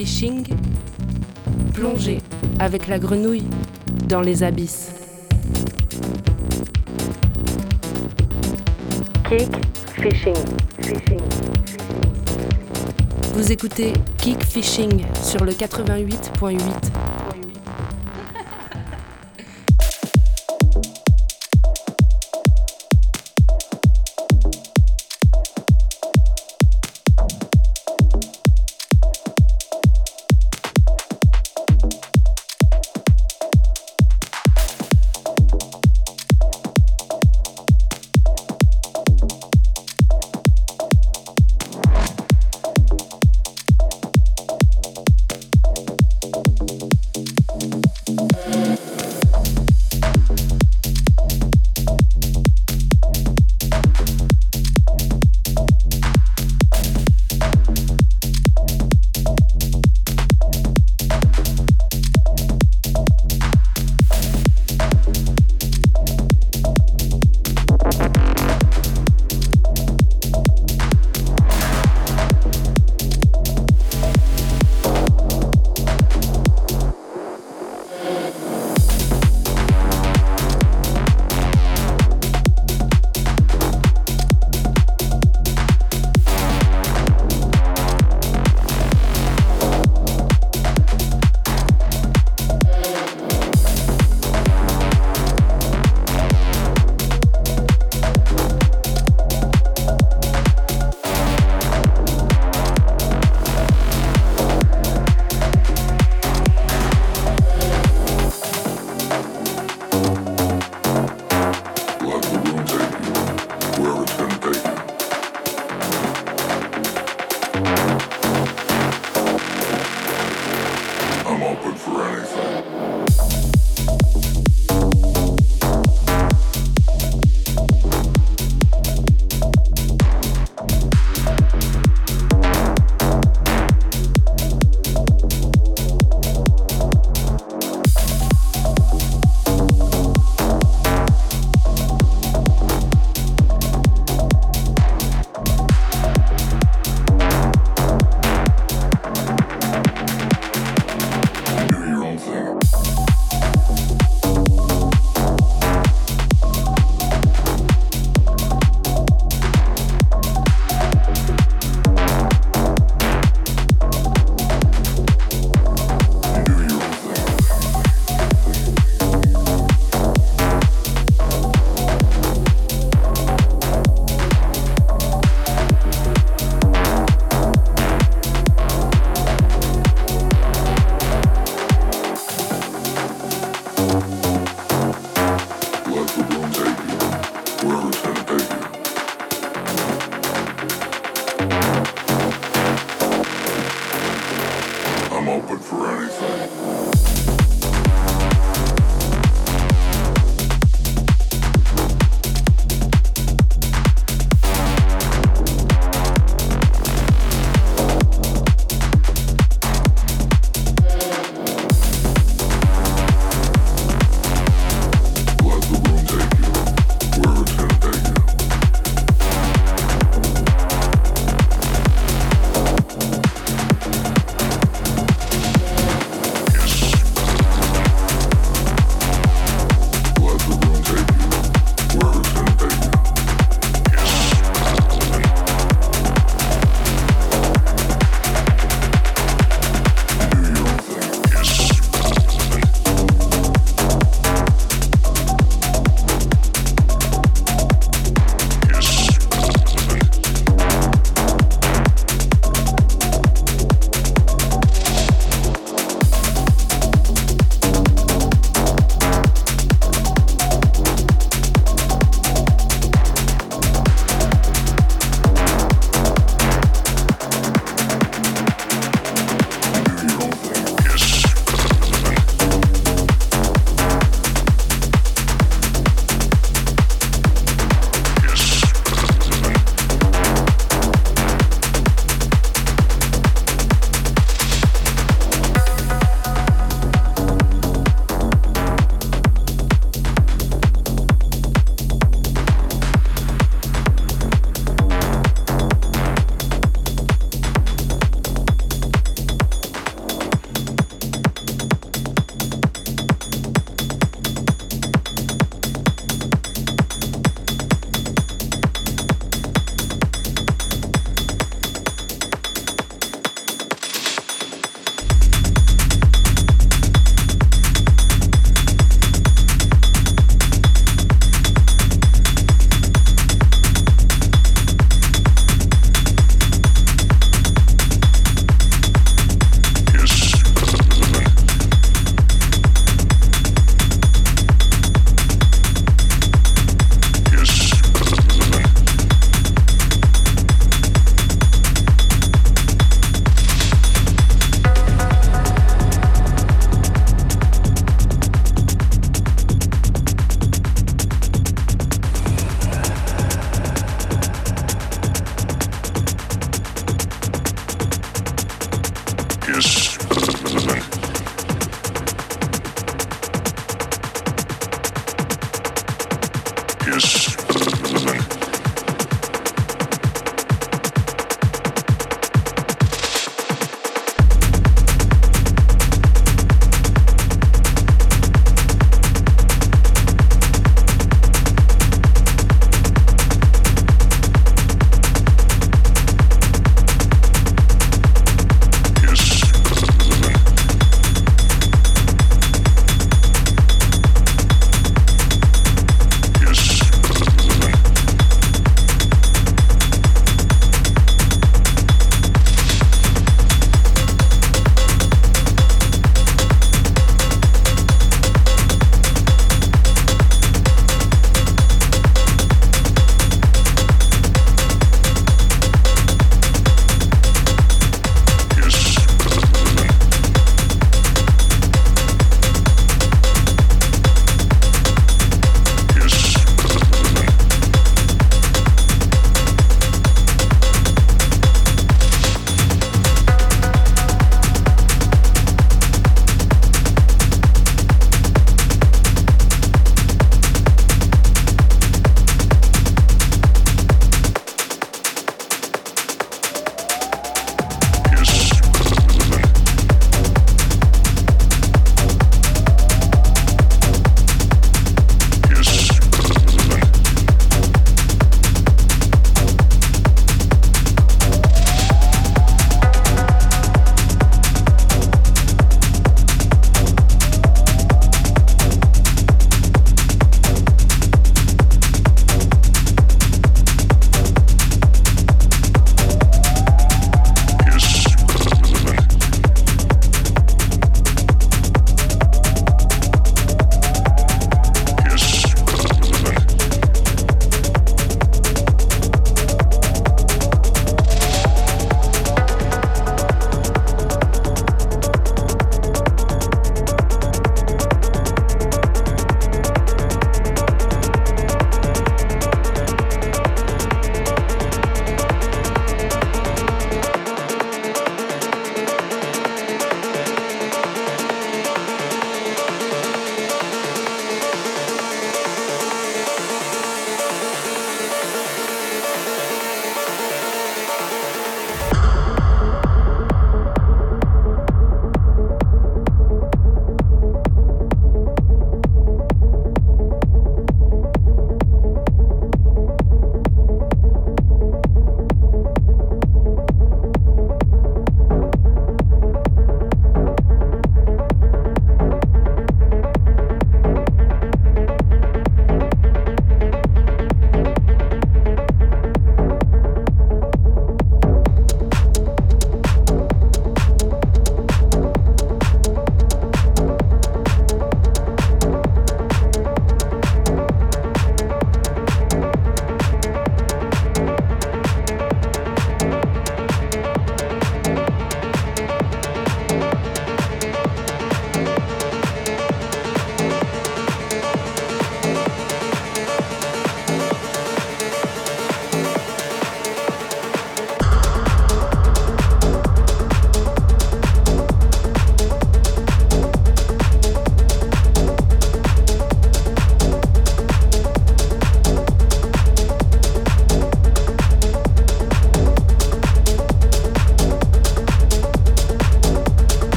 Fishing, plongez avec la grenouille dans les abysses. Kick Fishing. Vous écoutez Kick Fishing sur le 88.8.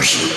Mercy.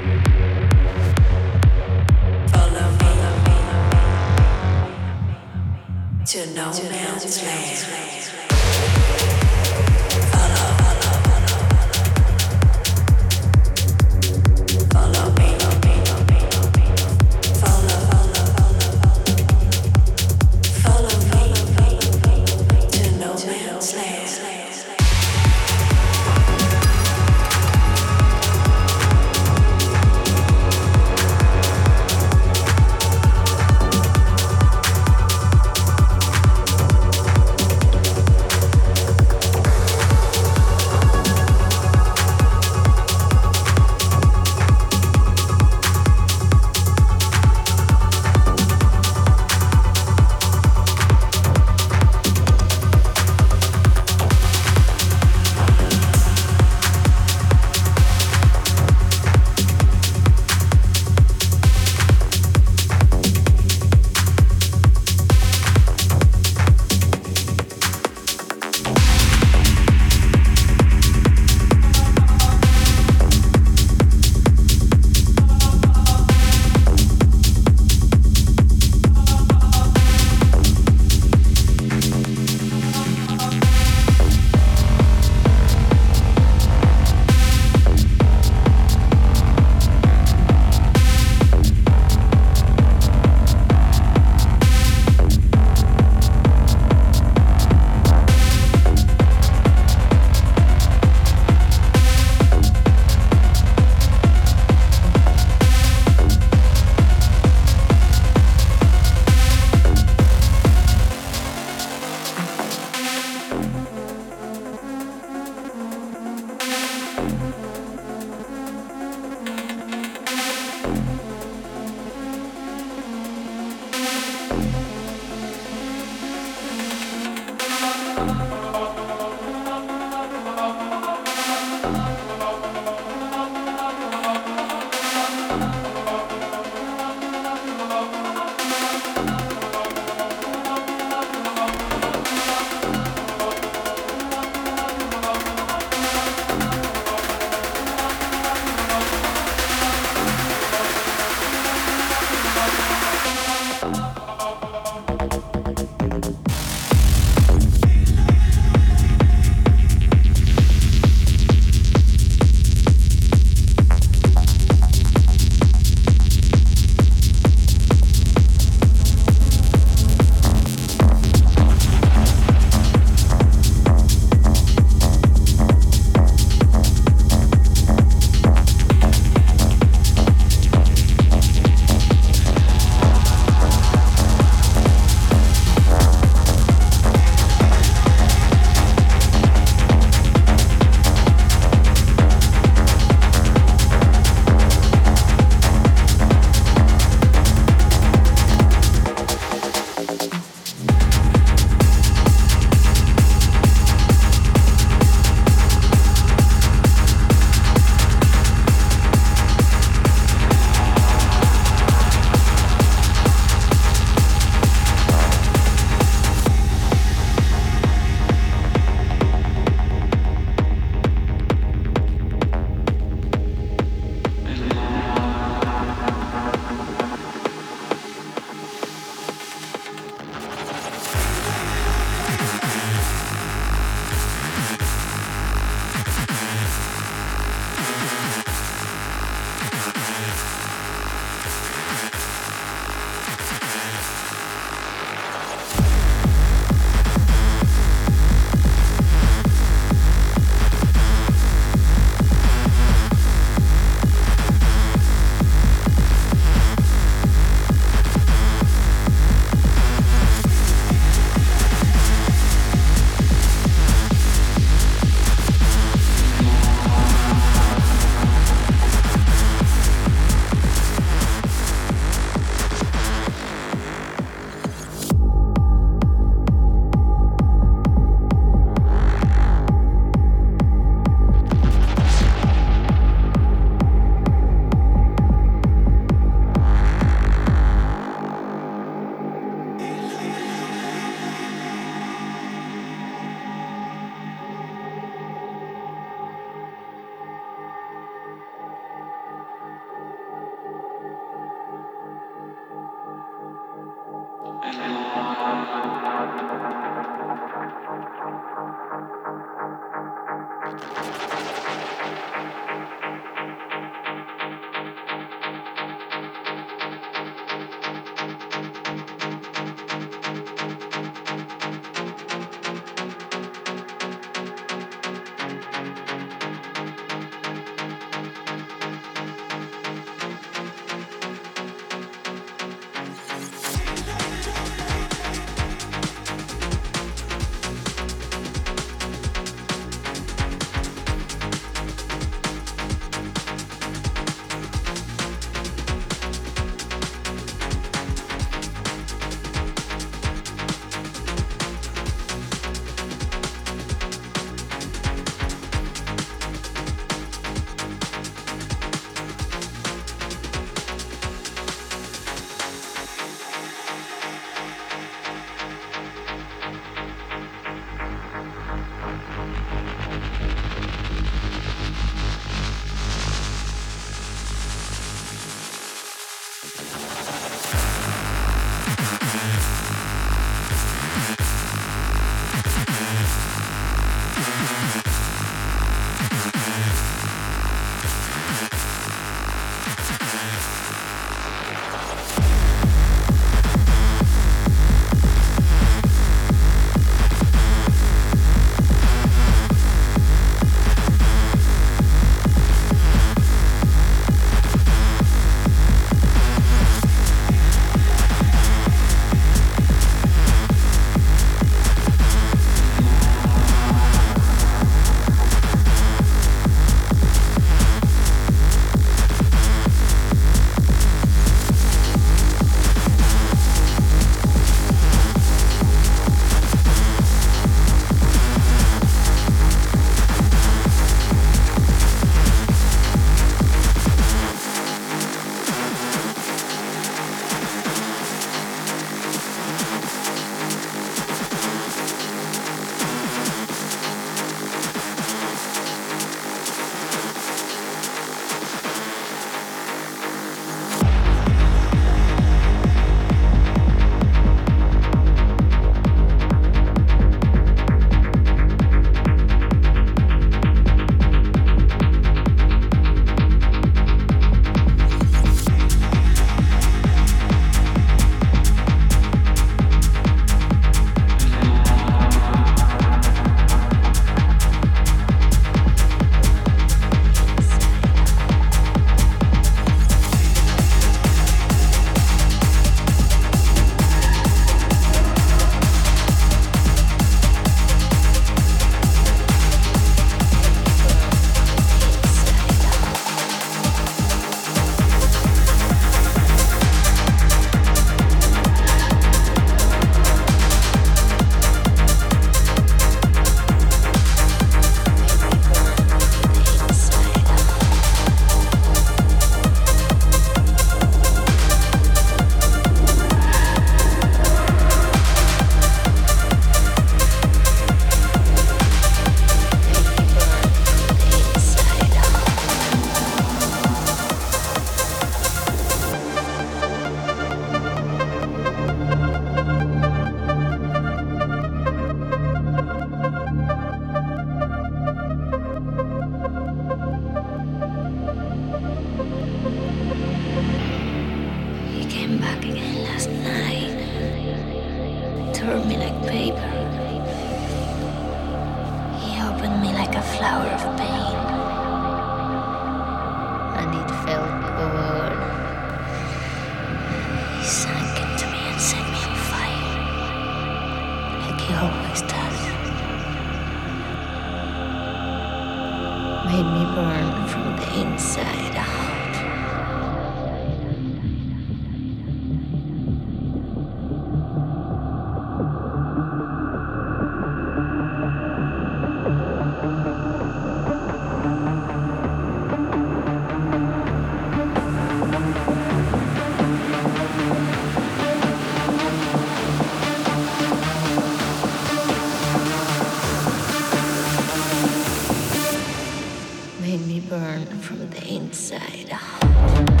Make me burn from the inside out.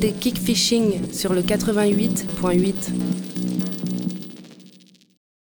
C'était Kickfishing sur le 88.8.